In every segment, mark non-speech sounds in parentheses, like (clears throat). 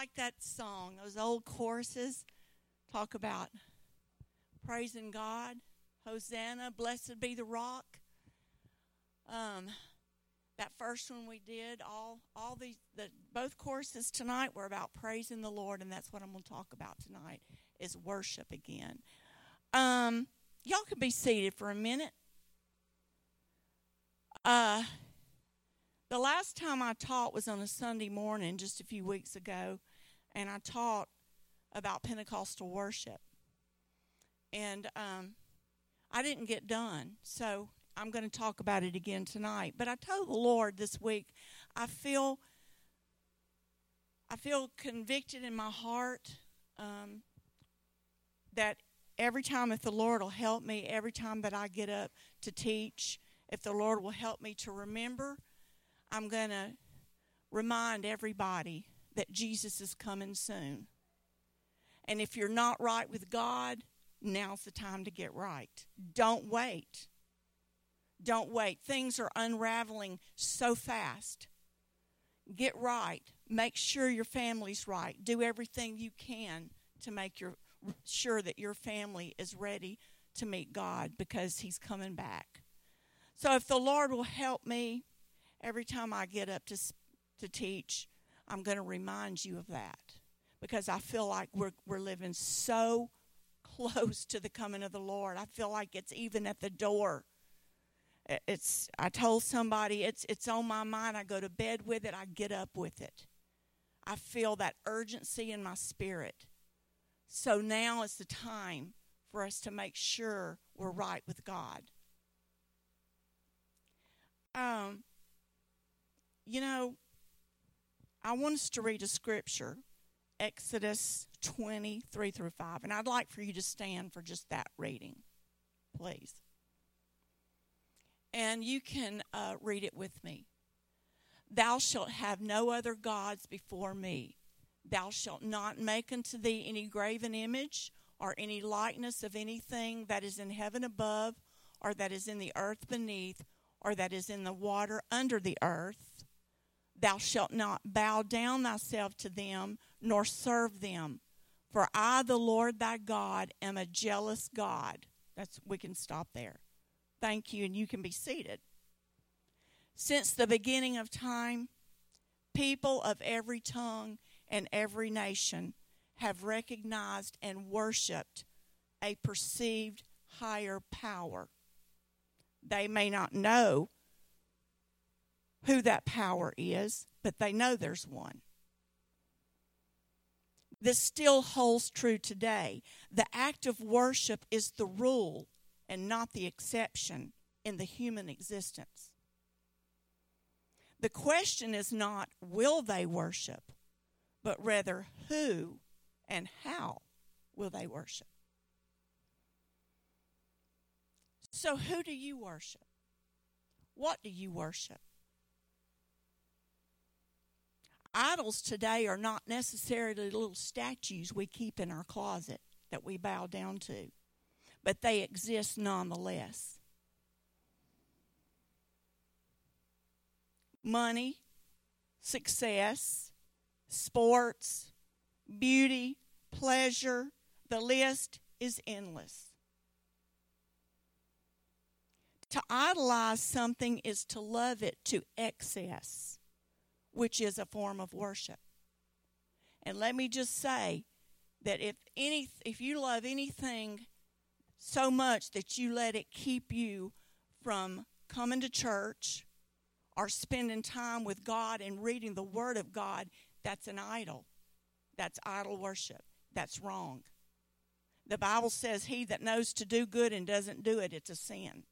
like that song. Those old choruses talk about praising God, Hosanna, blessed be the rock. Um, that first one we did, all all these the both courses tonight were about praising the Lord, and that's what I'm going to talk about tonight is worship again. Um, y'all can be seated for a minute. Uh, the last time I taught was on a Sunday morning just a few weeks ago, and I taught about Pentecostal worship. And um, I didn't get done, so I'm going to talk about it again tonight. But I told the Lord this week, I feel, I feel convicted in my heart um, that every time, if the Lord will help me, every time that I get up to teach, if the Lord will help me to remember I'm going to remind everybody that Jesus is coming soon. And if you're not right with God, now's the time to get right. Don't wait. Don't wait. Things are unraveling so fast. Get right. Make sure your family's right. Do everything you can to make your sure that your family is ready to meet God because he's coming back. So if the Lord will help me every time I get up to to teach, I'm going to remind you of that because I feel like we're we're living so (laughs) close to the coming of the Lord. I feel like it's even at the door. It's I told somebody it's it's on my mind. I go to bed with it. I get up with it. I feel that urgency in my spirit. So now is the time for us to make sure we're right with God. Um, you know, I want us to read a scripture, Exodus 23 through 5, and I'd like for you to stand for just that reading, please. And you can uh, read it with me. Thou shalt have no other gods before me. Thou shalt not make unto thee any graven image or any likeness of anything that is in heaven above, or that is in the earth beneath, or that is in the water under the earth Thou shalt not bow down thyself to them, nor serve them. For I, the Lord thy God, am a jealous God. That's we can stop there. Thank you, and you can be seated. Since the beginning of time, people of every tongue and every nation have recognized and worshiped a perceived higher power. They may not know who that power is, but they know there's one. This still holds true today. The act of worship is the rule and not the exception in the human existence. The question is not will they worship, but rather who and how will they worship. So, who do you worship? What do you worship? Idols today are not necessarily little statues we keep in our closet that we bow down to, but they exist nonetheless. Money, success, sports, beauty, pleasure, the list is endless. To idolize something is to love it to excess which is a form of worship. And let me just say that if any if you love anything so much that you let it keep you from coming to church or spending time with God and reading the word of God, that's an idol. That's idol worship. That's wrong. The Bible says he that knows to do good and doesn't do it, it's a sin.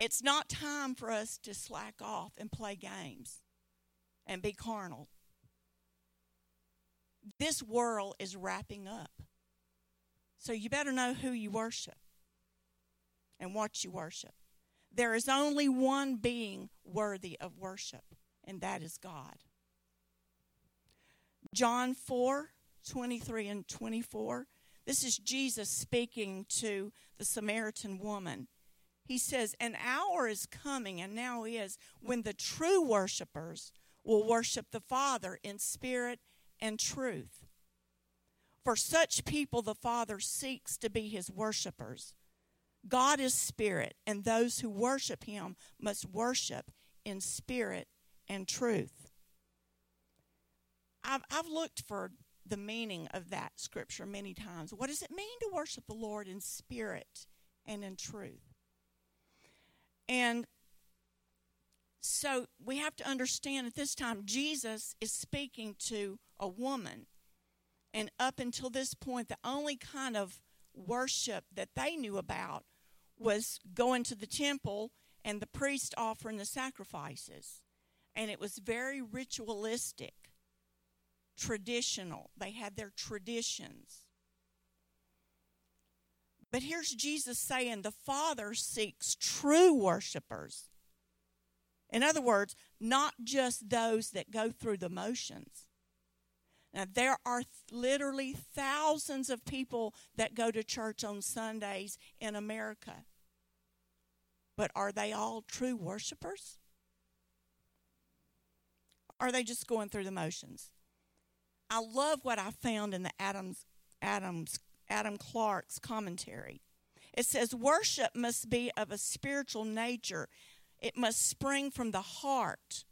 It's not time for us to slack off and play games and be carnal. This world is wrapping up. So you better know who you worship and what you worship. There is only one being worthy of worship, and that is God. John 4 23 and 24. This is Jesus speaking to the Samaritan woman. He says, An hour is coming, and now is, when the true worshipers will worship the Father in spirit and truth. For such people, the Father seeks to be his worshipers. God is spirit, and those who worship him must worship in spirit and truth. I've, I've looked for the meaning of that scripture many times. What does it mean to worship the Lord in spirit and in truth? And so we have to understand at this time, Jesus is speaking to a woman. And up until this point, the only kind of worship that they knew about was going to the temple and the priest offering the sacrifices. And it was very ritualistic, traditional. They had their traditions. But here's Jesus saying the Father seeks true worshipers. In other words, not just those that go through the motions. Now, there are th- literally thousands of people that go to church on Sundays in America. But are they all true worshipers? Are they just going through the motions? I love what I found in the Adams Adams Adam Clarke's commentary. It says worship must be of a spiritual nature. It must spring from the heart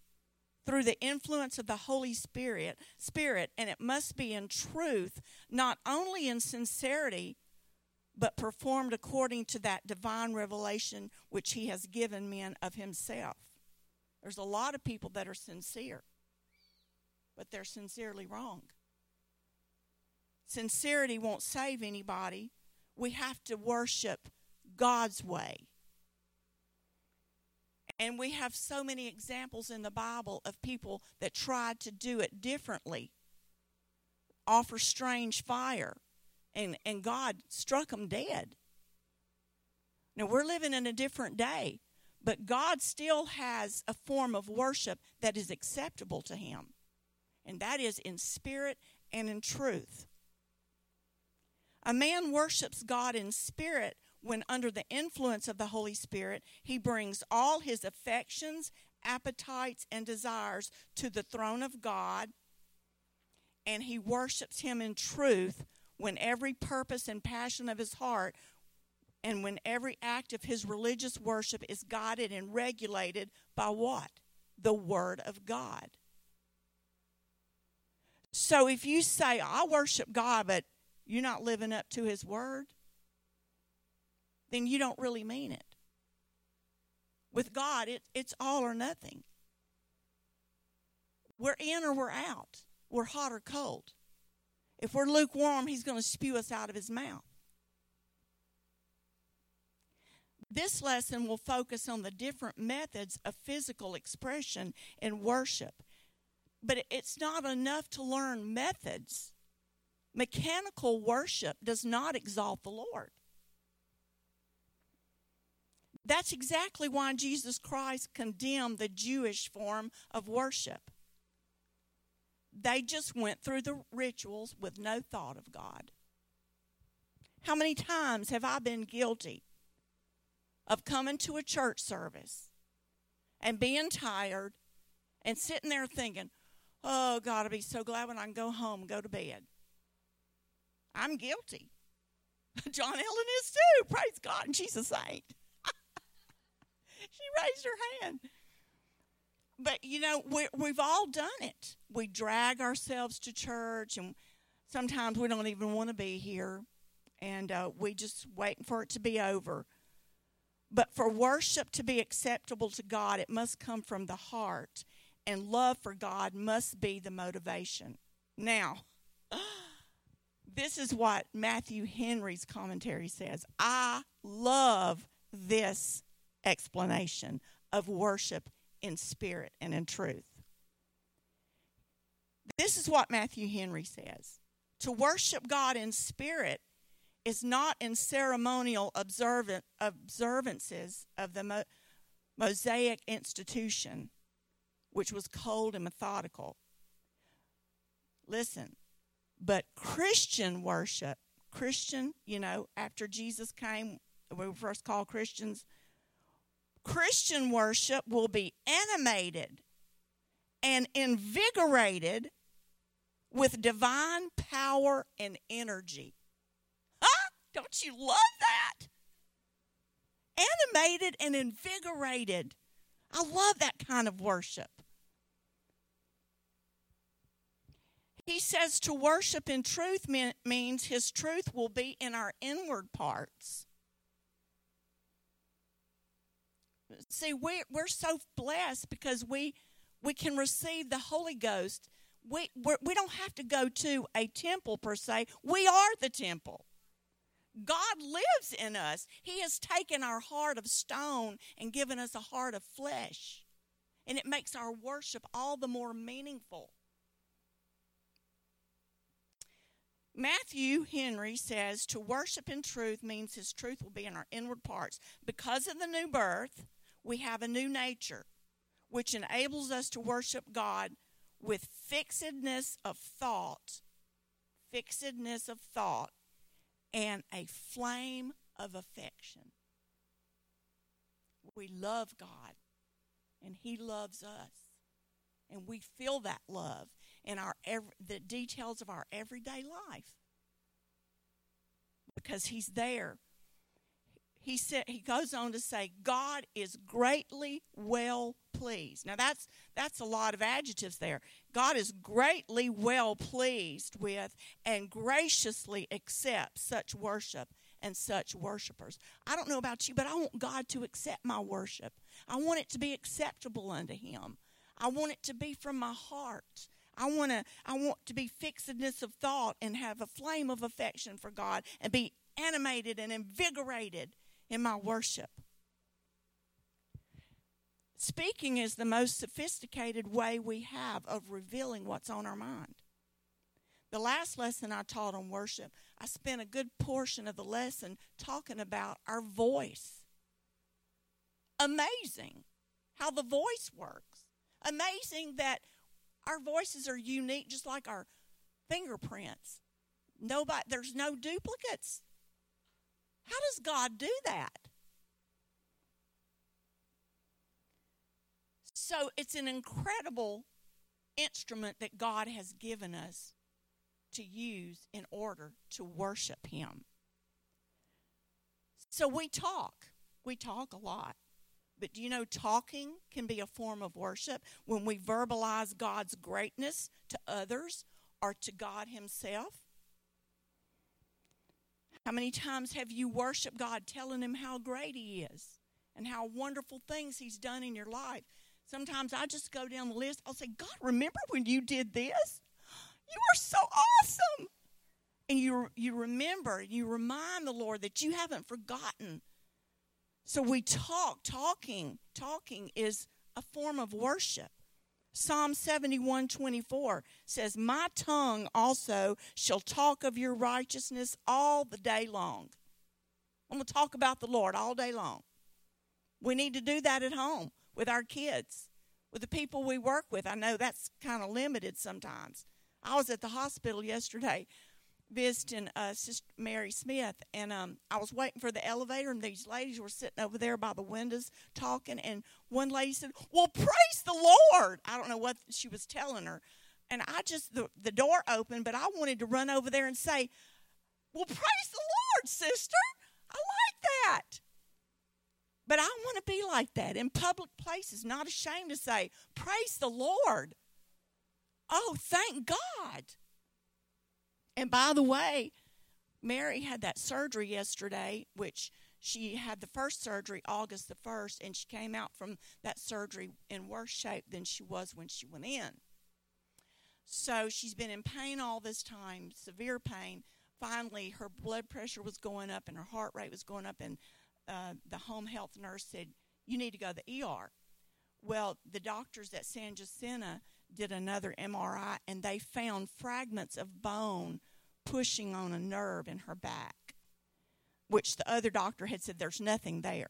through the influence of the Holy Spirit, Spirit, and it must be in truth, not only in sincerity, but performed according to that divine revelation which he has given men of himself. There's a lot of people that are sincere, but they're sincerely wrong. Sincerity won't save anybody. We have to worship God's way. And we have so many examples in the Bible of people that tried to do it differently, offer strange fire, and, and God struck them dead. Now, we're living in a different day, but God still has a form of worship that is acceptable to Him, and that is in spirit and in truth. A man worships God in spirit when, under the influence of the Holy Spirit, he brings all his affections, appetites, and desires to the throne of God, and he worships him in truth when every purpose and passion of his heart and when every act of his religious worship is guided and regulated by what? The Word of God. So if you say, I worship God, but you're not living up to His Word, then you don't really mean it. With God, it, it's all or nothing. We're in or we're out. We're hot or cold. If we're lukewarm, He's going to spew us out of His mouth. This lesson will focus on the different methods of physical expression in worship. But it's not enough to learn methods. Mechanical worship does not exalt the Lord. That's exactly why Jesus Christ condemned the Jewish form of worship. They just went through the rituals with no thought of God. How many times have I been guilty of coming to a church service and being tired and sitting there thinking, oh, God, I'll be so glad when I can go home and go to bed? I'm guilty. (laughs) Jo Ellen is too. Praise God. And she's a saint. she raised her hand. But, you know, we, we've all done it. We drag ourselves to church, and sometimes we don't even want to be here, and uh, we just waiting for it to be over. But for worship to be acceptable to God, it must come from the heart, and love for God must be the motivation. Now, (laughs) this is what Matthew Henry's commentary says. I love this explanation of worship in spirit and in truth. This is what Matthew Henry says To worship God in spirit is not in ceremonial observant, observances of the Mo- Mosaic institution, which was cold and methodical. Listen, but Christian worship, Christian, you know, after Jesus came, we were first called Christians Christian worship will be animated and invigorated with divine power and energy. Huh? Don't you love that? Animated and invigorated. I love that kind of worship. He says to worship in truth means his truth will be in our inward parts. See, we're, we're so blessed because we, we can receive the Holy Ghost. We, we're, we don't have to go to a temple per se, we are the temple. God lives in us. He has taken our heart of stone and given us a heart of flesh. And it makes our worship all the more meaningful. Matthew Henry says to worship in truth means his truth will be in our inward parts. Because of the new birth, we have a new nature, which enables us to worship God with fixedness of thought, fixedness of thought, and a flame of affection. We love God, and He loves us, and we feel that love in our the details of our everyday life. Because he's there. He said he goes on to say god is greatly well pleased. Now that's that's a lot of adjectives there. God is greatly well pleased with and graciously accepts such worship and such worshipers. I don't know about you but i want god to accept my worship. I want it to be acceptable unto him. I want it to be from my heart I want to I want to be fixedness of thought and have a flame of affection for God and be animated and invigorated in my worship. Speaking is the most sophisticated way we have of revealing what's on our mind. The last lesson I taught on worship, I spent a good portion of the lesson talking about our voice. Amazing how the voice works. Amazing that our voices are unique, just like our fingerprints. Nobody, there's no duplicates. How does God do that? So it's an incredible instrument that God has given us to use in order to worship Him. So we talk. We talk a lot. But do you know talking can be a form of worship when we verbalize God's greatness to others or to God Himself? How many times have you worshiped God telling Him how great He is and how wonderful things He's done in your life? Sometimes I just go down the list. I'll say, God, remember when you did this? You are so awesome. And you, you remember, you remind the Lord that you haven't forgotten so we talk, talking, talking is a form of worship. Psalm 71 24 says, My tongue also shall talk of your righteousness all the day long. I'm going to talk about the Lord all day long. We need to do that at home with our kids, with the people we work with. I know that's kind of limited sometimes. I was at the hospital yesterday visiting uh, Sister Mary Smith, and um, I was waiting for the elevator, and these ladies were sitting over there by the windows talking, and one lady said, "Well, praise the Lord." I don't know what she was telling her, and I just the the door opened, but I wanted to run over there and say, "Well, praise the Lord, sister. I like that." But I want to be like that in public places, not ashamed to say, "Praise the Lord." Oh, thank God. And by the way, Mary had that surgery yesterday, which she had the first surgery August the 1st, and she came out from that surgery in worse shape than she was when she went in. So she's been in pain all this time, severe pain. Finally, her blood pressure was going up and her heart rate was going up, and uh, the home health nurse said, You need to go to the ER. Well, the doctors at San Jacinto did another MRI and they found fragments of bone pushing on a nerve in her back, which the other doctor had said there's nothing there.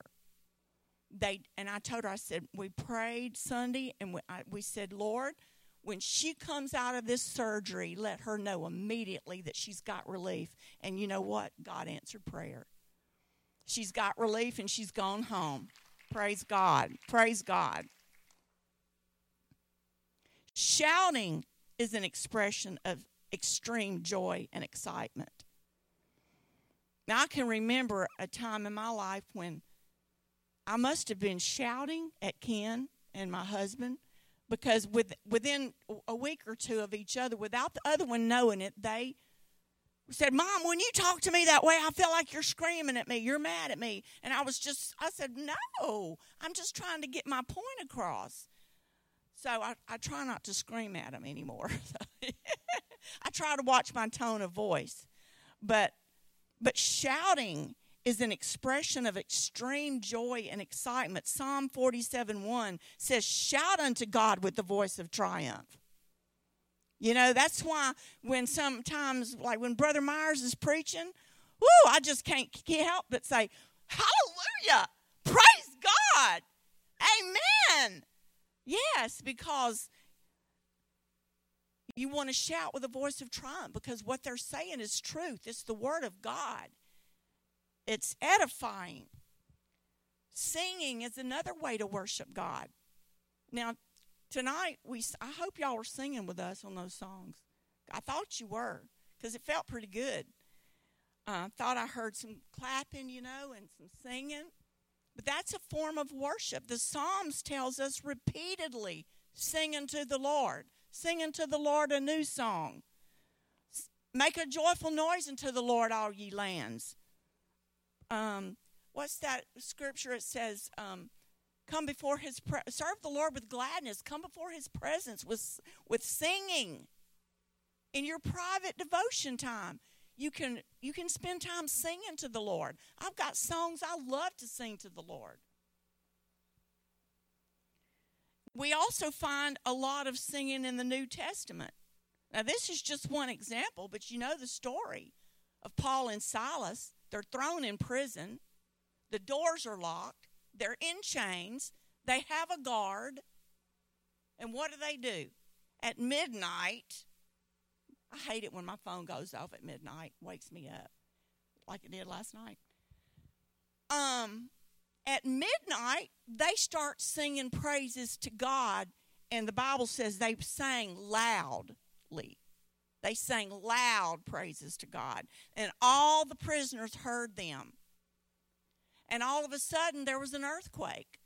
They and I told her I said we prayed Sunday and we, I, we said Lord, when she comes out of this surgery, let her know immediately that she's got relief. And you know what? God answered prayer. She's got relief and she's gone home. Praise God. Praise God. Shouting is an expression of extreme joy and excitement. Now, I can remember a time in my life when I must have been shouting at Ken and my husband because with, within a week or two of each other, without the other one knowing it, they said, Mom, when you talk to me that way, I feel like you're screaming at me. You're mad at me. And I was just, I said, No, I'm just trying to get my point across. So I, I try not to scream at them anymore. (laughs) I try to watch my tone of voice. But but shouting is an expression of extreme joy and excitement. Psalm 47 1 says, Shout unto God with the voice of triumph. You know, that's why when sometimes, like when Brother Myers is preaching, whoo, I just can't, can't help but say, Hallelujah! Praise God! Amen! Yes, because you want to shout with a voice of triumph because what they're saying is truth. It's the Word of God, it's edifying. Singing is another way to worship God. Now, tonight, we I hope y'all were singing with us on those songs. I thought you were because it felt pretty good. I uh, thought I heard some clapping, you know, and some singing. But that's a form of worship. The Psalms tells us repeatedly singing to the Lord singing to the Lord a new song. Make a joyful noise unto the Lord, all ye lands. Um, what's that scripture? It says, um, "Come before His pre- serve the Lord with gladness. Come before His presence with with singing." In your private devotion time, you can you can spend time singing to the Lord. I've got songs I love to sing to the Lord. we also find a lot of singing in the New Testament. Now, this is just one example, but you know the story of Paul and Silas. They're thrown in prison, the doors are locked, they're in chains, they have a guard. And what do they do? At midnight, I hate it when my phone goes off at midnight, wakes me up like it did last night. Um, at midnight, they start singing praises to God, and the Bible says they sang loudly. They sang loud praises to God, and all the prisoners heard them. And all of a sudden, there was an earthquake,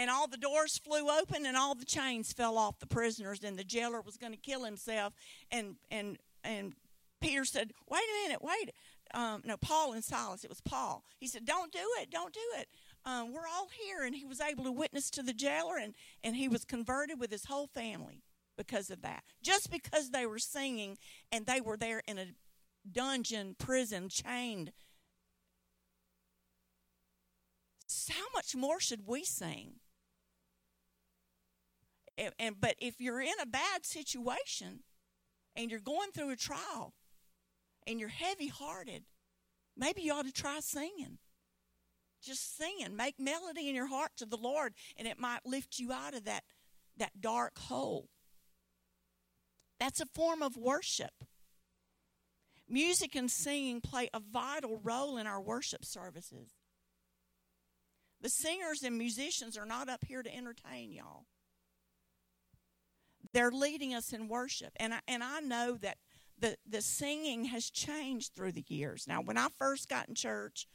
and all the doors flew open, and all the chains fell off the prisoners, and the jailer was going to kill himself. And and and Peter said, "Wait a minute, wait." um, no, Paul and Silas. It was Paul. He said, "Don't do it. Don't do it. Um, we're all here." And he was able to witness to the jailer, and and he was converted with his whole family because of that. Just because they were singing and they were there in a dungeon, prison, chained. How much more should we sing? And, and but if you're in a bad situation and you're going through a trial and you're heavy hearted, maybe you ought to try singing. Just singing. Make melody in your heart to the Lord, and it might lift you out of that, that dark hole. That's a form of worship. Music and singing play a vital role in our worship services. The singers and musicians are not up here to entertain y'all. They're leading us in worship. And I, and I know that the, the singing has changed through the years. Now, when I first got in church,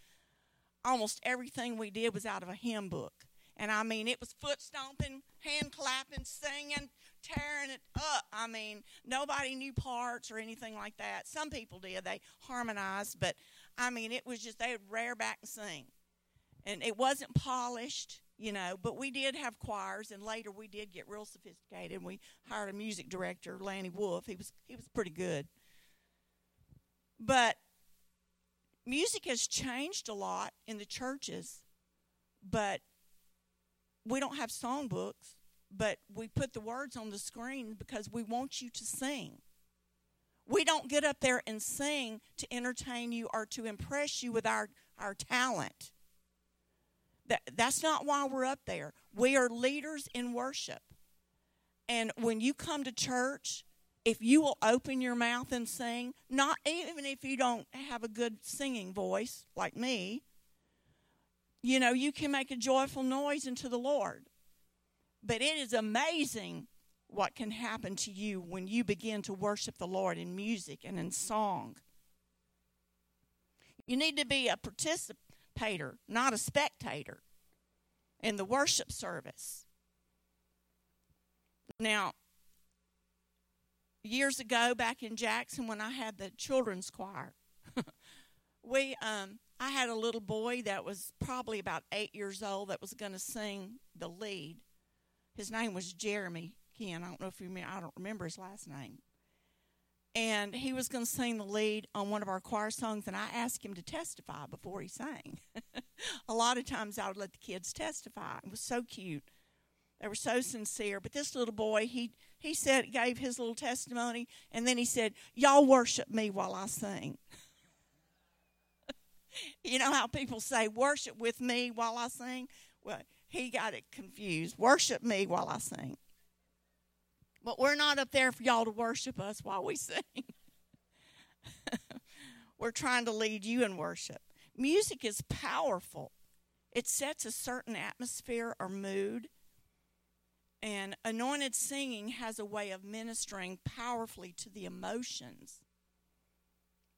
almost everything we did was out of a hymn book. And I mean, it was foot stomping, hand clapping, singing, tearing it up. I mean, nobody knew parts or anything like that. Some people did, they harmonized, but I mean, it was just they would rear back and sing. And it wasn't polished, you know, but we did have choirs, and later we did get real sophisticated. And we hired a music director, Lanny Wolf. He was he was pretty good. But music has changed a lot in the churches, but we don't have songbooks, but we put the words on the screen because we want you to sing. We don't get up there and sing to entertain you or to impress you with our, our talent. That, that's not why we're up there. We are leaders in worship. And when you come to church, if you will open your mouth and sing, not even if you don't have a good singing voice like me, you know, you can make a joyful noise unto the Lord. But it is amazing what can happen to you when you begin to worship the Lord in music and in song. You need to be a participator, not a spectator, in the worship service. Now, years ago, back in Jackson, when I had the children's choir, (laughs) we um, I had a little boy that was probably about eight years old that was going to sing the lead. His name was Jeremy Ken. I don't know if you I don't remember his last name. And he was going to sing the lead on one of our choir songs, and I asked him to testify before he sang. (laughs) a lot of times I would let the kids testify. It was so cute. They were so sincere. But this little boy, he he said, gave his little testimony, and then he said, "Y'all worship me while I sing." (laughs) you know how people say, "Worship with me while I sing." Well, he got it confused. Worship me while I sing. But we're not up there for y'all to worship us while we sing. (laughs) we're trying to lead you in worship. Music is powerful. It sets a certain atmosphere or mood. And anointed singing has a way of ministering powerfully to the emotions.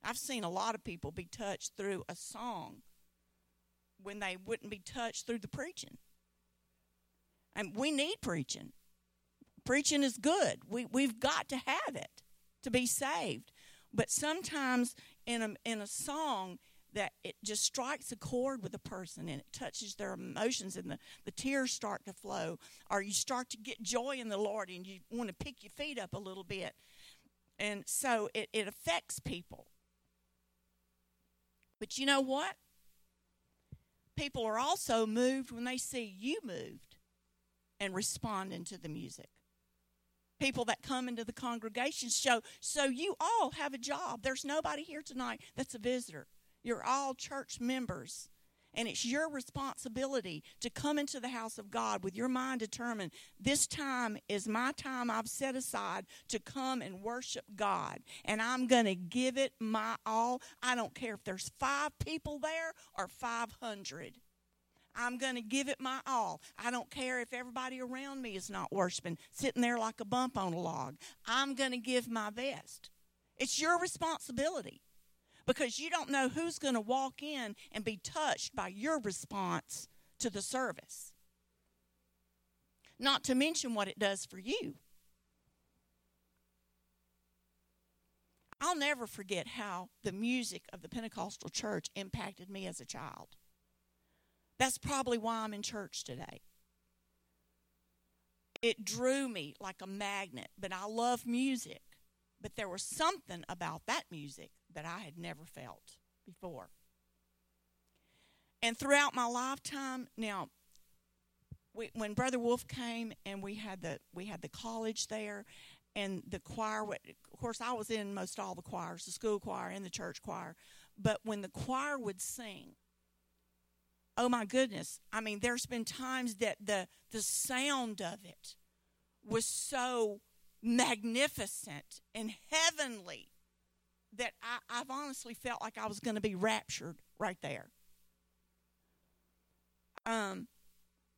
I've seen a lot of people be touched through a song when they wouldn't be touched through the preaching. And we need preaching. Preaching is good. We, we've got to have it to be saved. But sometimes in a, in a song, that it just strikes a chord with a person and it touches their emotions and the, the tears start to flow or you start to get joy in the lord and you want to pick your feet up a little bit and so it, it affects people but you know what people are also moved when they see you moved and responding to the music people that come into the congregation show so you all have a job there's nobody here tonight that's a visitor you're all church members and it's your responsibility to come into the house of God with your mind determined this time is my time I've set aside to come and worship God. And I'm going to give it my all. I don't care if there's five people there or 500. I'm going to give it my all. I don't care if everybody around me is not worshiping, sitting there like a bump on a log. I'm going to give my best. It's your responsibility because you don't know who's going to walk in and be touched by your response to the service. Not to mention what it does for you. I'll never forget how the music of the Pentecostal church impacted me as a child. That's probably why I'm in church today. It drew me like a magnet, but I love music. But there was something about that music that I had never felt before. And throughout my lifetime, now, we, when Brother Wolf came and we had the we had the college there, and the choir. Of course, I was in most all the choirs, the school choir and the church choir. But when the choir would sing, oh my goodness! I mean, there's been times that the the sound of it was so magnificent and heavenly that I, I've honestly felt like I was going to be raptured right there. Um,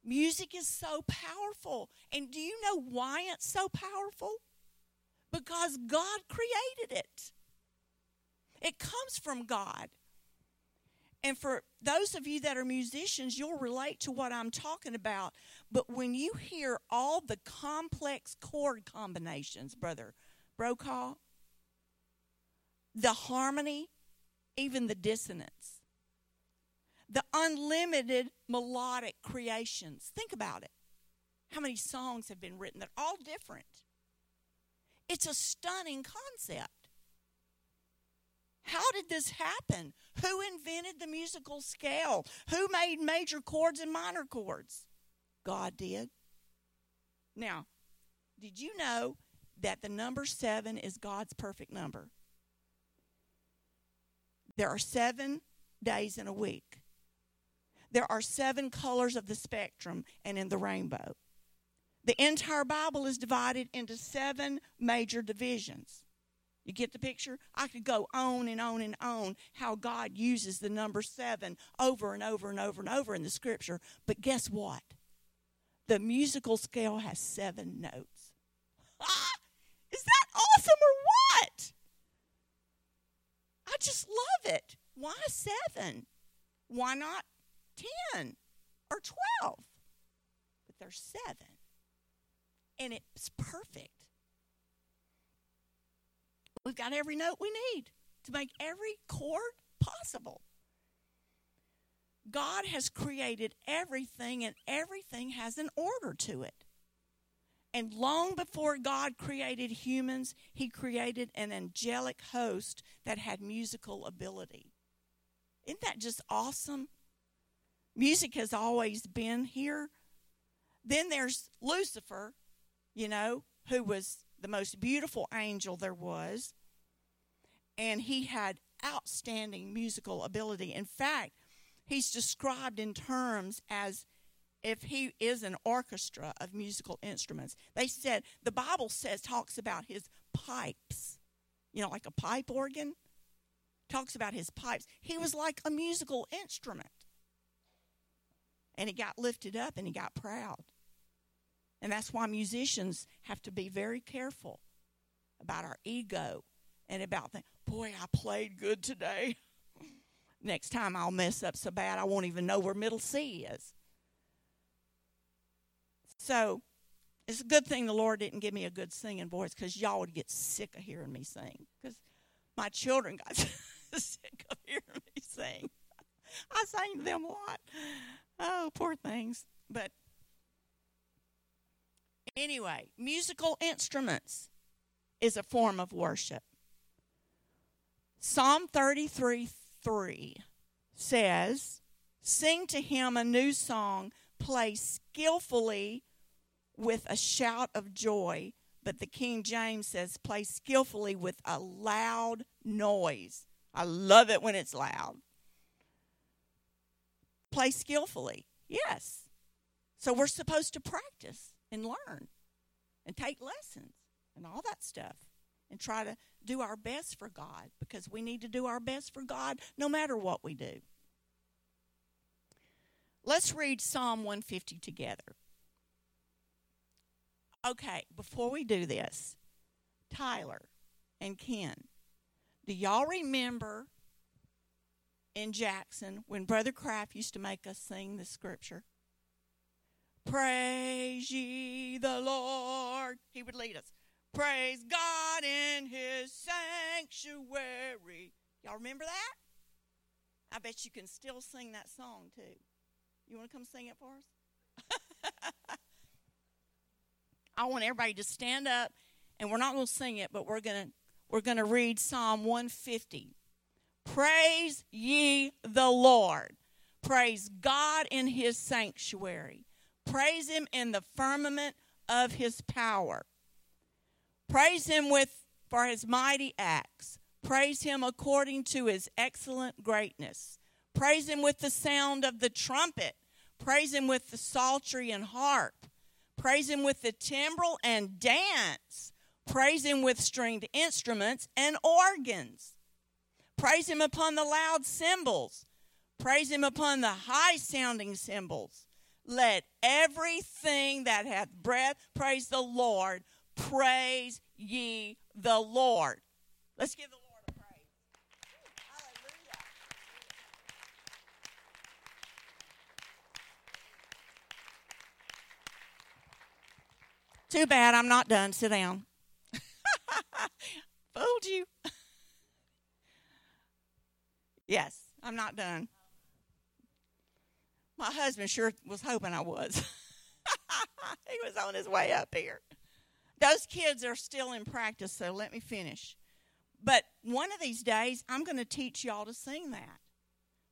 music is so powerful. And do you know why it's so powerful? Because God created it. It comes from God. And for those of you that are musicians, you'll relate to what I'm talking about. But when you hear all the complex chord combinations, Brother Brokaw, the harmony, even the dissonance, the unlimited melodic creations. Think about it. How many songs have been written that are all different? It's a stunning concept. How did this happen? Who invented the musical scale? Who made major chords and minor chords? God did. Now, did you know that the number seven is God's perfect number? There are seven days in a week. There are seven colors of the spectrum and in the rainbow. The entire Bible is divided into seven major divisions. You get the picture? I could go on and on and on how God uses the number seven over and over and over and over in the scripture. But guess what? The musical scale has seven notes. Ah, is that awesome or what? I just love it. Why seven? Why not 10 or 12? But there's seven. And it's perfect We've got every note we need to make every chord possible. God has created everything, and everything has an order to it. And long before God created humans, He created an angelic host that had musical ability. Isn't that just awesome? Music has always been here. Then there's Lucifer, you know, who was the most beautiful angel there was. And he had outstanding musical ability. In fact, he's described in terms as if he is an orchestra of musical instruments. They said the Bible says talks about his pipes. You know, like a pipe organ. Talks about his pipes. He was like a musical instrument. And he got lifted up and he got proud. And that's why musicians have to be very careful about our ego and about the boy, I played good today. (laughs) Next time I'll mess up so bad I won't even know where middle C is. So it's a good thing the Lord didn't give me a good singing voice because y'all would get sick of hearing me sing. Because my children got (laughs) sick of hearing me sing. (laughs) I sang to them a lot. Oh, poor things. But anyway, musical instruments is a form of worship. Psalm 33 3 says, Sing to him a new song, play skillfully with a shout of joy. But the King James says, play skillfully with a loud noise. I love it when it's loud. Play skillfully, yes. So we're supposed to practice and learn and take lessons and all that stuff and try to do our best for God because we need to do our best for God no matter what we do. Let's read Psalm 150 together. Okay, before we do this, Tyler and Ken, do y'all remember in Jackson when Brother Kraft used to make us sing the scripture? Praise ye the Lord. He would lead us. Praise God in his sanctuary. Y'all remember that? I bet you can still sing that song too. You want to come sing it for us? (laughs) I want everybody to stand up and we're not going to sing it, but we're going to we're going to read Psalm 150. Praise ye the Lord. Praise God in his sanctuary. Praise him in the firmament of his power. Praise him with for his mighty acts. Praise him according to his excellent greatness. Praise him with the sound of the trumpet. Praise him with the psaltery and harp. Praise him with the timbrel and dance. Praise him with stringed instruments and organs. Praise him upon the loud cymbals. Praise him upon the high sounding cymbals. Let everything that hath breath praise the Lord. Praise ye the Lord. Let's give the Lord a praise. Hallelujah. Too bad I'm not done. Sit down. (laughs) Fooled you. (laughs) yes, I'm not done. My husband sure was hoping I was. (laughs) he was on his way up here. Those kids are still in practice, so let me finish. But one of these days, I'm going to teach y'all to sing that.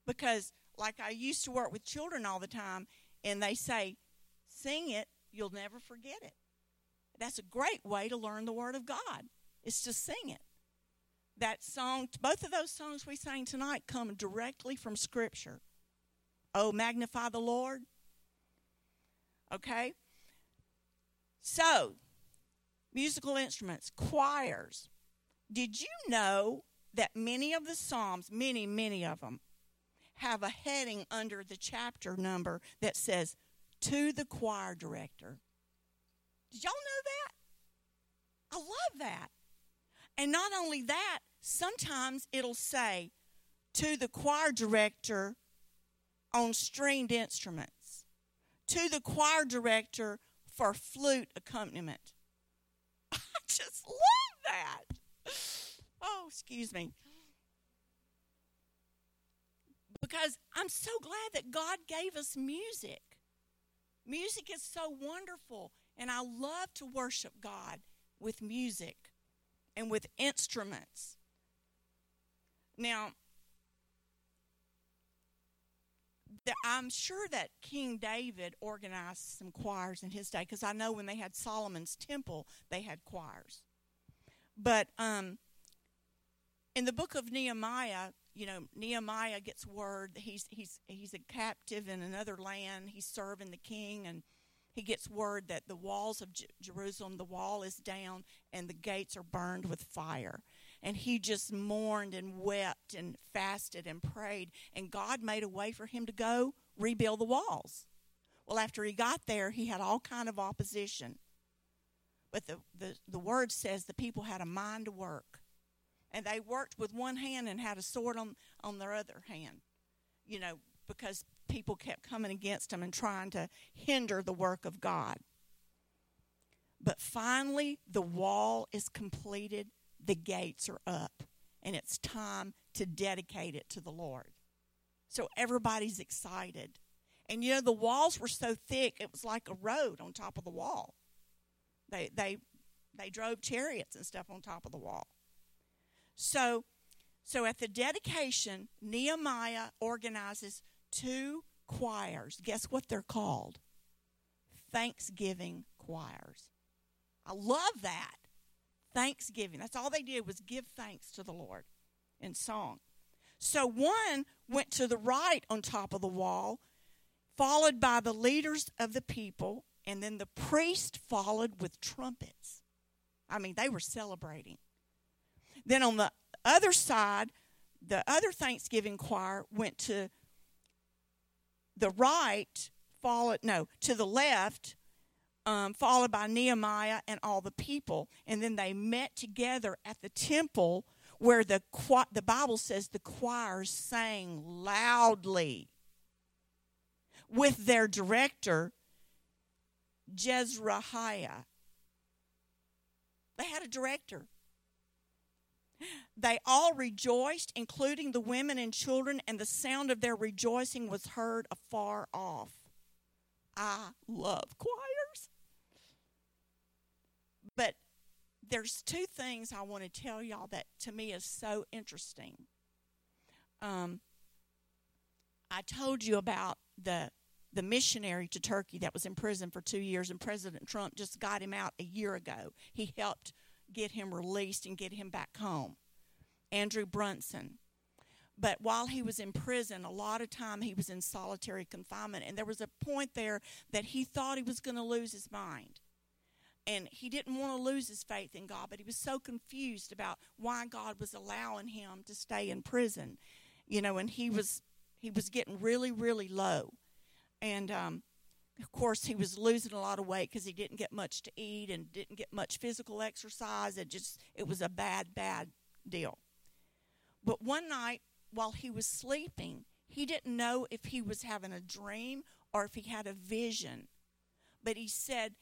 Because, like, I used to work with children all the time, and they say, sing it, you'll never forget it. That's a great way to learn the Word of God, is to sing it. That song, both of those songs we sang tonight come directly from Scripture. Oh, magnify the Lord. Okay? So, musical instruments, choirs. Did you know that many of the Psalms, many, many of them, have a heading under the chapter number that says, To the choir director? Did y'all know that? I love that. And not only that, sometimes it'll say, to the choir director on stringed instruments, to the choir director for flute accompaniment. (laughs) I just love that. Oh, excuse me. Because I'm so glad that God gave us music. Music is so wonderful, and I love to worship God with music and with instruments. Now, I'm sure that King David organized some choirs in his day because I know when they had Solomon's temple, they had choirs. But um, in the book of Nehemiah, you know, Nehemiah gets word that he's he's he's a captive in another land. He's serving the king, and he gets word that the walls of J- Jerusalem, the wall is down, and the gates are burned with fire. And he just mourned and wept and fasted and prayed, and God made a way for him to go rebuild the walls. Well, after he got there, he had all kind of opposition. But the, the, the word says the people had a mind to work and they worked with one hand and had a sword on, on their other hand, you know, because people kept coming against them and trying to hinder the work of God. But finally, the wall is completed, the gates are up, and it's time to dedicate it to the Lord. So everybody's excited. And you know, the walls were so thick, it was like a road on top of the wall. They, they, they drove chariots and stuff on top of the wall. So, so at the dedication, Nehemiah organizes two choirs. Guess what they're called? Thanksgiving choirs. I love that. Thanksgiving. That's all they did was give thanks to the Lord in song. So one went to the right on top of the wall, followed by the leaders of the people, and then the priest followed with trumpets. I mean, they were celebrating. Then on the other side, the other Thanksgiving choir went to the right, followed no to the left, um, followed by Nehemiah and all the people, and then they met together at the temple where the the Bible says the choirs sang loudly with their director Jezrahiah. They had a director. They all rejoiced, including the women and children, and the sound of their rejoicing was heard afar off. I love choirs. But there's two things I want to tell y'all that to me is so interesting. Um, I told you about the the missionary to Turkey that was in prison for two years, and President Trump just got him out a year ago. He helped get him released and get him back home. Andrew Brunson. But while he was in prison, a lot of time he was in solitary confinement. And there was a point there that he thought he was going to lose his mind. And he didn't want to lose his faith in God, but he was so confused about why God was allowing him to stay in prison. You know, and he was he was getting really, really low. And um, of course, he was losing a lot of weight because he didn't get much to eat and didn't get much physical exercise. It just it was a bad, bad deal. But one night while he was sleeping, he didn't know if he was having a dream or if he had a vision. But he said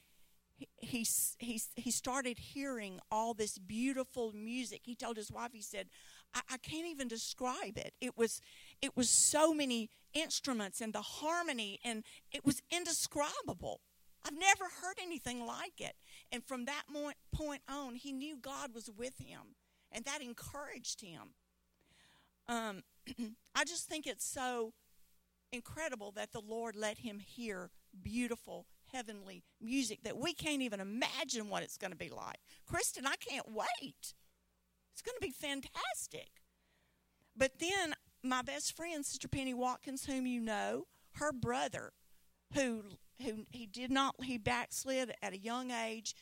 he, he, he, started hearing all this beautiful music. He told his wife, he said, I, I can't even describe it. It was it was so many instruments and the harmony and it was indescribable. I've never heard anything like it. And from that point on, he knew God was with him, and that encouraged him. Um, (clears throat) I just think it's so incredible that the Lord let him hear beautiful heavenly music that we can't even imagine what it's going to be like. Kristen, I can't wait. It's going to be fantastic. But then my best friend, Sister Penny Watkins, whom you know, her brother, who who he did not he backslid at a young age,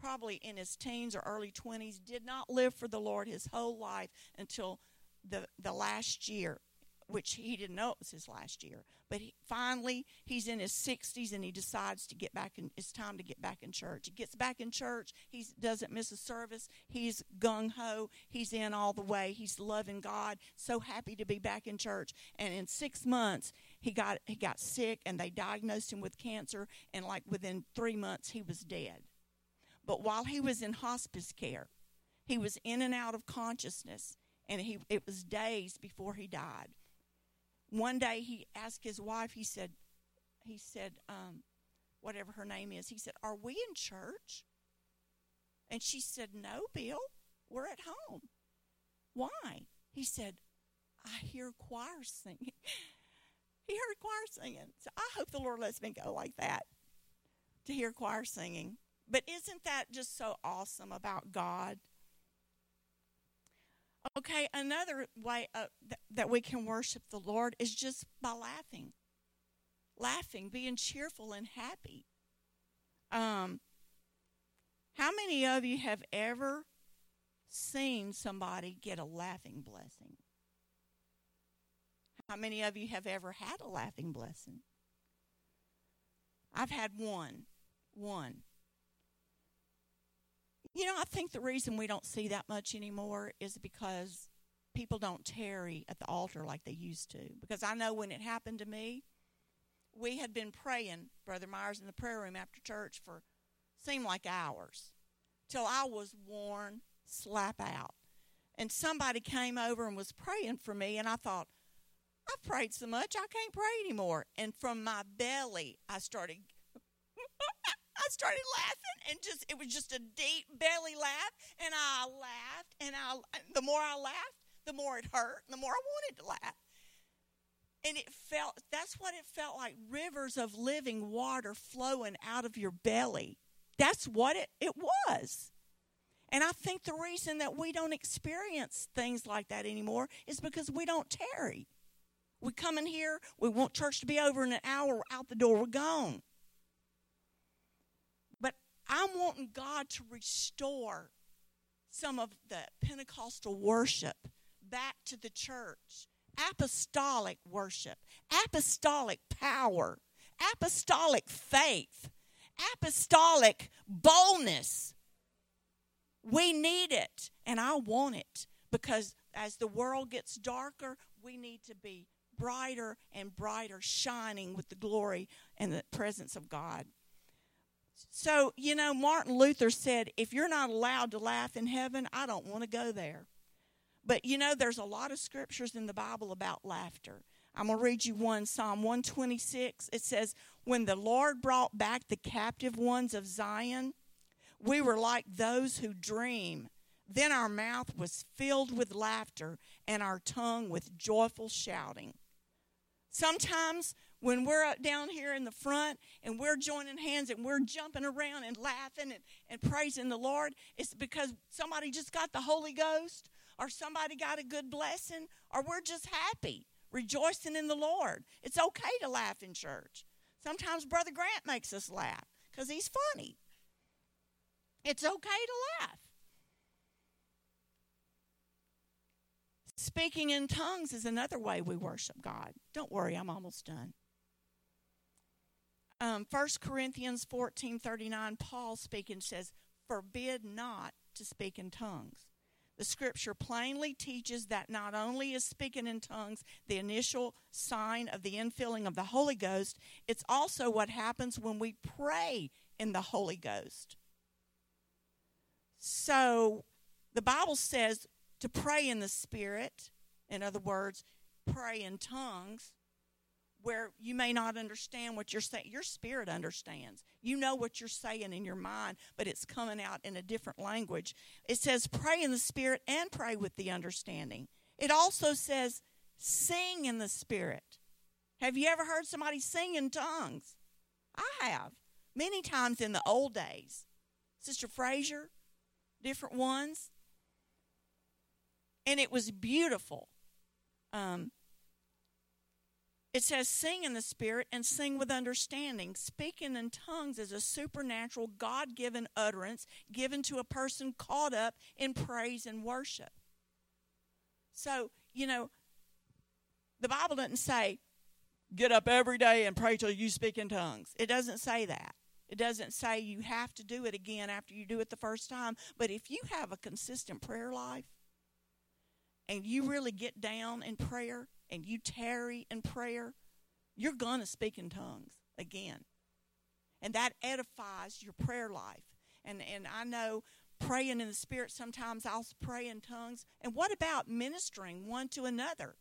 probably in his teens or early twenties, did not live for the Lord his whole life until the the last year which he didn't know it was his last year. But he, finally, he's in his 60s and he decides to get back in. It's time to get back in church. He gets back in church. He doesn't miss a service. He's gung ho. He's in all the way. He's loving God. So happy to be back in church. And in six months, he got he got sick and they diagnosed him with cancer. And like within three months, he was dead. But while he was in hospice care, he was in and out of consciousness, and he it was days before he died one day he asked his wife, he said, he said, um, whatever her name is, he said, Are we in church? And she said, No, Bill, we're at home. Why? He said, I hear choir singing. (laughs) he heard choir singing. So I hope the Lord lets me go like that to hear choir singing. But isn't that just so awesome about God? Okay, another way uh, th- that we can worship the Lord is just by laughing. Laughing, being cheerful and happy. Um, how many of you have ever seen somebody get a laughing blessing? How many of you have ever had a laughing blessing? I've had one. One. You know, I think the reason we don't see that much anymore is because people don't tarry at the altar like they used to. Because I know when it happened to me, we had been praying, Brother Myers, in the prayer room after church for seemed like hours till I was worn slap out. And somebody came over and was praying for me, and I thought, I've prayed so much, I can't pray anymore. And from my belly, I started I started laughing and just it was just a deep belly laugh and I laughed and I the more I laughed, the more it hurt, and the more I wanted to laugh. And it felt that's what it felt like rivers of living water flowing out of your belly. That's what it, it was. And I think the reason that we don't experience things like that anymore is because we don't tarry. We come in here, we want church to be over in an hour, out the door, we're gone. I'm wanting God to restore some of the Pentecostal worship back to the church. Apostolic worship, apostolic power, apostolic faith, apostolic boldness. We need it, and I want it because as the world gets darker, we need to be brighter and brighter, shining with the glory and the presence of God. So, you know, Martin Luther said, if you're not allowed to laugh in heaven, I don't want to go there. But, you know, there's a lot of scriptures in the Bible about laughter. I'm going to read you one Psalm 126. It says, When the Lord brought back the captive ones of Zion, we were like those who dream. Then our mouth was filled with laughter and our tongue with joyful shouting. Sometimes when we're down here in the front and we're joining hands and we're jumping around and laughing and, and praising the Lord, it's because somebody just got the Holy Ghost or somebody got a good blessing or we're just happy, rejoicing in the Lord. It's okay to laugh in church. Sometimes Brother Grant makes us laugh because he's funny. It's okay to laugh. Speaking in tongues is another way we worship God. Don't worry, I'm almost done um, 1 Corinthians 14 39, Paul speaking says, Forbid not to speak in tongues. The scripture plainly teaches that not only is speaking in tongues the initial sign of the infilling of the Holy Ghost, it's also what happens when we pray in the Holy Ghost. So the Bible says to pray in the Spirit, in other words, pray in tongues where you may not understand what you're saying. Your spirit understands. You know what you're saying in your mind, but it's coming out in a different language. It says, pray in the spirit and pray with the understanding. It also says, sing in the spirit. Have you ever heard somebody sing in tongues? I have. Many times in the old days. Sister Frazier, different ones. And it was beautiful. Um, it says, sing in the Spirit and sing with understanding. Speaking in tongues is a supernatural, God given utterance given to a person caught up in praise and worship. So, you know, The Bible doesn't say, get up every day and pray till you speak in tongues. It doesn't say that. It doesn't say you have to do it again after you do it the first time. But if you have a consistent prayer life and you really get down in prayer and you tarry in prayer, you're going to speak in tongues again. And that edifies your prayer life. And, and I know praying in the Spirit, sometimes I'll pray in tongues. And what about ministering one to another?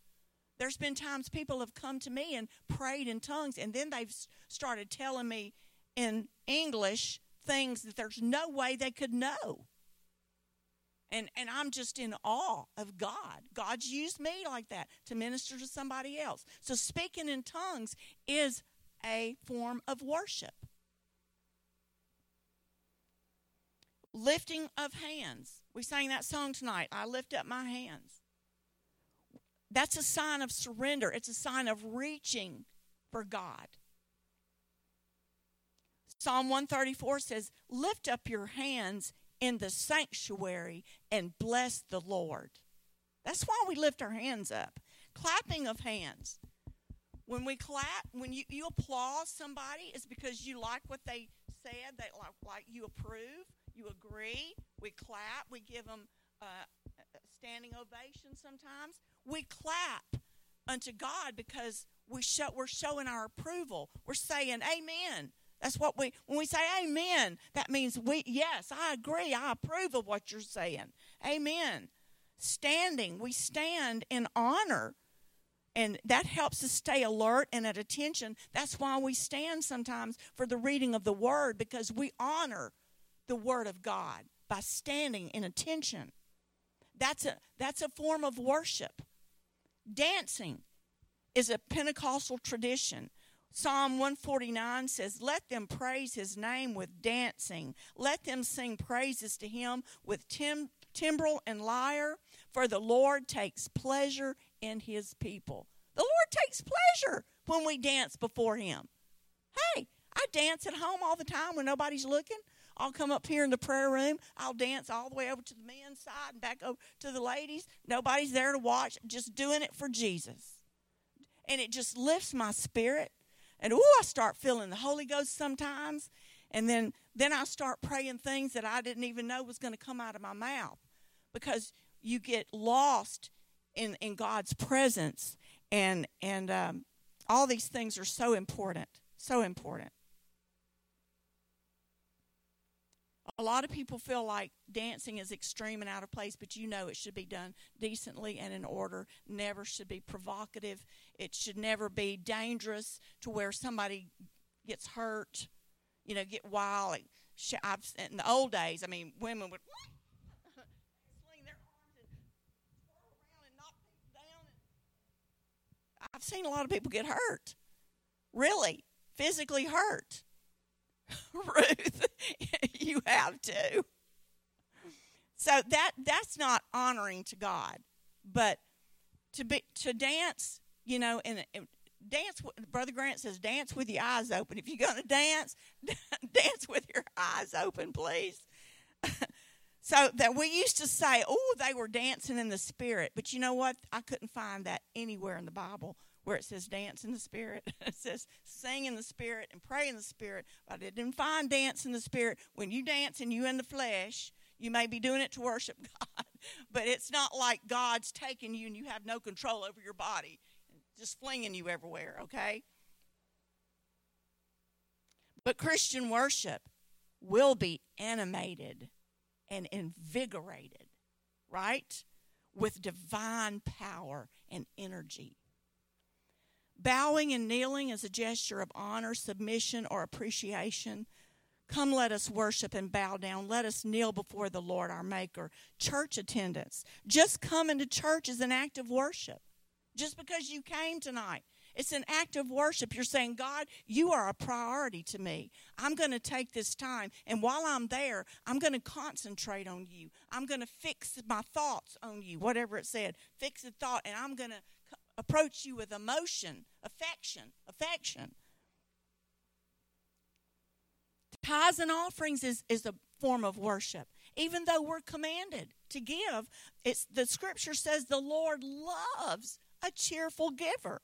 There's been times people have come to me and prayed in tongues, and then they've started telling me in English things that there's no way they could know. And, and I'm just in awe of God. God's used me like that to minister to somebody else. So speaking in tongues is a form of worship. Lifting of hands. We sang that song tonight. I lift up my hands. That's a sign of surrender, it's a sign of reaching for God. Psalm 134 says, Lift up your hands in the sanctuary and bless the Lord. That's why we lift our hands up. Clapping of hands. When we clap, when you, you applaud somebody, it's because you like what they said, they like, like you approve, you agree. We clap, we give them uh, a standing ovation sometimes. We clap unto God because we show, we're showing our approval. We're saying, Amen. That's what we, when we say amen, that means we, yes, I agree. I approve of what you're saying. Amen. Standing, we stand in honor. And that helps us stay alert and at attention. That's why we stand sometimes for the reading of the word because we honor the word of God by standing in attention. That's a, that's a form of worship. Dancing is a Pentecostal tradition. Psalm 149 says, Let them praise his name with dancing. Let them sing praises to him with tim- timbrel and lyre, for the Lord takes pleasure in his people. The Lord takes pleasure when we dance before him. Hey, I dance at home all the time when nobody's looking. I'll come up here in the prayer room. I'll dance all the way over to the men's side and back over to the ladies. Nobody's there to watch, just doing it for Jesus. And it just lifts my spirit and ooh, I start feeling the Holy Ghost sometimes, and then then I start praying things that I didn't even know was going to come out of my mouth, because you get lost in in God's presence, and and um, all these things are so important, so important. A lot of people feel like dancing is extreme and out of place, but you know it should be done decently and in order. Never should be provocative. It should never be dangerous to where somebody gets hurt, you know, get wild. I've, in the old days, I mean, women would. (laughs) I've seen a lot of people get hurt, really, physically hurt. (laughs) Ruth, (laughs) you have to. So that that's not honoring to God, but to be to dance, you know, and, dance. Brother Grant says, dance with your eyes open. If you're going to dance, (laughs) dance with your eyes open, please. so that we used to say, oh, they were dancing in the spirit, but you know what? I couldn't find that anywhere in the Bible where it says dance in the spirit. (laughs) it says sing in the spirit and pray in the spirit. But I didn't find dance in the spirit. When you dance and you in the flesh, you may be doing it to worship (laughs) God, but it's not like God's taking you and you have no control over your body, just flinging you everywhere, okay? But Christian worship will be animated and invigorated, right? With divine power and energy. Bowing and kneeling is a gesture of honor, submission, or appreciation. Come, let us worship and bow down. Let us kneel before the Lord our Maker. Church attendance. Just coming to church is an act of worship. Just because you came tonight, it's an act of worship. You're saying, God, you are a priority to me. I'm going to take this time, and while I'm there, I'm going to concentrate on you. I'm going to fix my thoughts on you, whatever it said. Fix the thought, and I'm going to approach you with emotion, affection, affection. Tithes and offerings is, is a form of worship. Even though we're commanded to give, it's the scripture says the Lord loves a cheerful giver.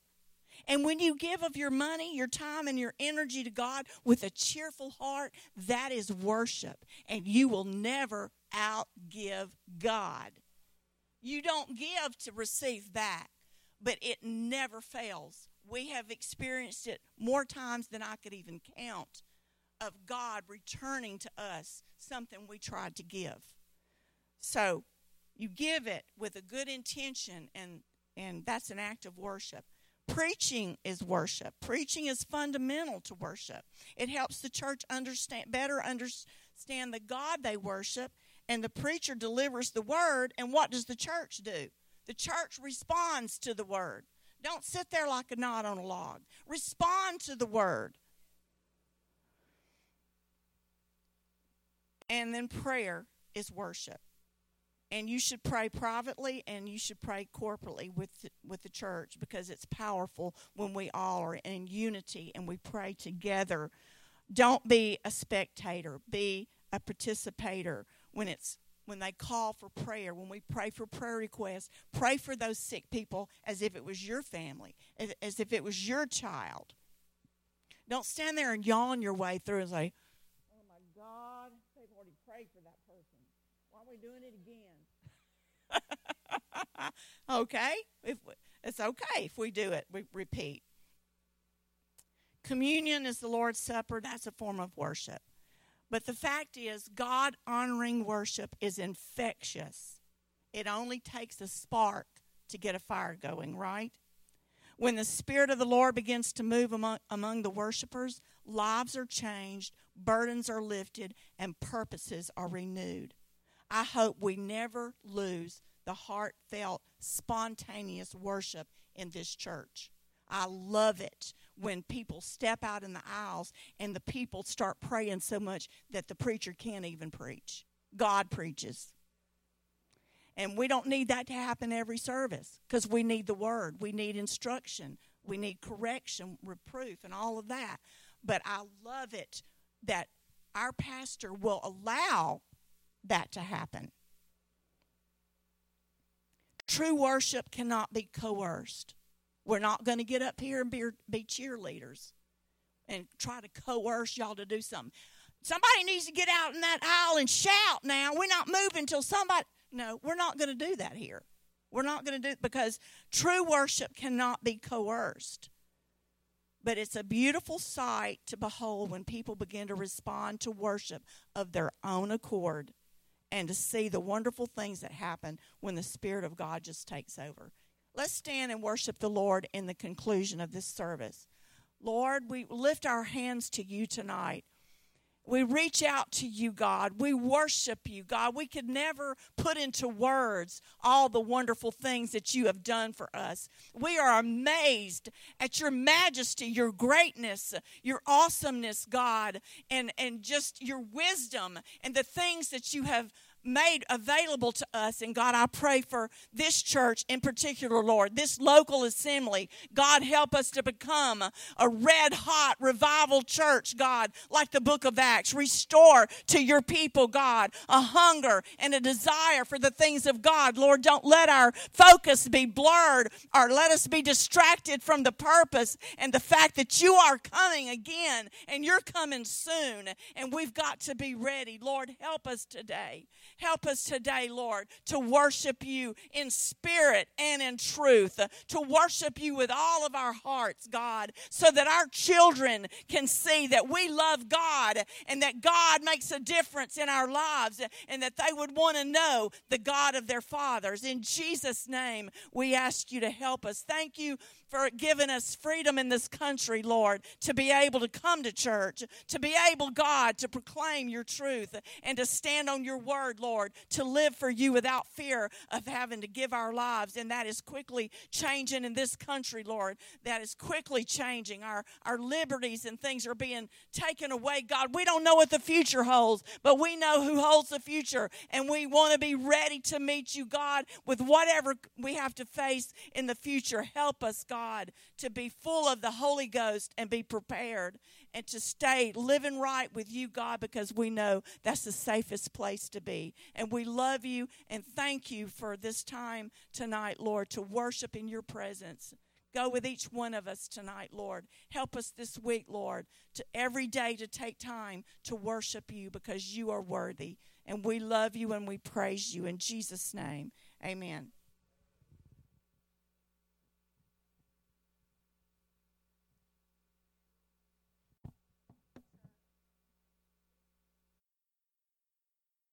And when you give of your money, your time, and your energy to God with a cheerful heart, that is worship. And you will never outgive God. You don't give to receive back, but it never fails. We have experienced it more times than I could even count of God returning to us something we tried to give. So you give it with a good intention, and, and that's an act of worship. Preaching is worship. Preaching is fundamental to worship. It helps the church understand better understand the God they worship, and the preacher delivers the word. And what does the church do? The church responds to the word. Don't sit there like a knot on a log. Respond to the word. And then prayer is worship and you should pray privately and you should pray corporately with the, with the church because it's powerful when we all are in unity and we pray together don't be a spectator be a participator when it's when they call for prayer when we pray for prayer requests pray for those sick people as if it was your family as, if it was your child don't stand there and yawn your way through and say oh my god they've already prayed for that person why are we doing it again (laughs) okay, if it's okay if we do it. We repeat. Communion is the Lord's Supper. That's a form of worship. But the fact is, God honoring worship is infectious. It only takes a spark to get a fire going, right? When the Spirit of the Lord begins to move among, among the worshipers, lives are changed, burdens are lifted, and purposes are renewed. I hope we never lose the heartfelt, spontaneous worship in this church. I love it when people step out in the aisles and the people start praying so much that the preacher can't even preach. God preaches. And we don't need that to happen every service because we need the word, we need instruction, we need correction, reproof, and all of that. But I love it that our pastor will allow that to happen. True worship cannot be coerced. We're not going to get up here and be, be cheerleaders and try to coerce y'all to do something. Somebody needs to get out in that aisle and shout now. We're not moving until somebody. No, we're not going to do that here. We're not going to do it because true worship cannot be coerced. But it's a beautiful sight to behold when people begin to respond to worship of their own accord and to see the wonderful things that happen when the Spirit of God just takes over. Let's stand and worship the Lord in the conclusion of this service. Lord, we lift our hands to you tonight. We reach out to you, God. We worship you, God. We could never put into words all the wonderful things that you have done for us. We are amazed at your majesty, your greatness, your awesomeness, God, and, and just your wisdom and the things that you have made available to us. And God, I pray for this church in particular, Lord, this local assembly. God, help us to become a red hot revival church, God, like the book of Acts. Restore to your people, God, a hunger and a desire for the things of God. Lord, don't let our focus be blurred or let us be distracted from the purpose and the fact that you are coming again and you're coming soon. And we've got to be ready. Lord, help us today. Help us today, Lord, to worship you in spirit and in truth, to worship you with all of our hearts, God, so that our children can see that we love God and that God makes a difference in our lives and that they would want to know the God of their fathers. In Jesus' name, we ask you to help us. Thank you for giving us freedom in this country, Lord, to be able to come to church, to be able, God, to proclaim your truth and to stand on your word, Lord, to live for you without fear of having to give our lives. And that is quickly changing in this country, Lord. That is quickly changing. Our, our liberties and things are being taken away. God, we don't know what the future holds, but we know who holds the future. And we want to be ready to meet you, God, with whatever we have to face in the future. Help us, God God, to be full of the Holy Ghost and be prepared and to stay living right with you, God, because we know that's the safest place to be. And we love you and thank you for this time tonight, Lord, to worship in your presence. Go with each one of us tonight, Lord. Help us this week, Lord, to every day to take time to worship you because you are worthy. And we love you and we praise you in Jesus' name. Amen.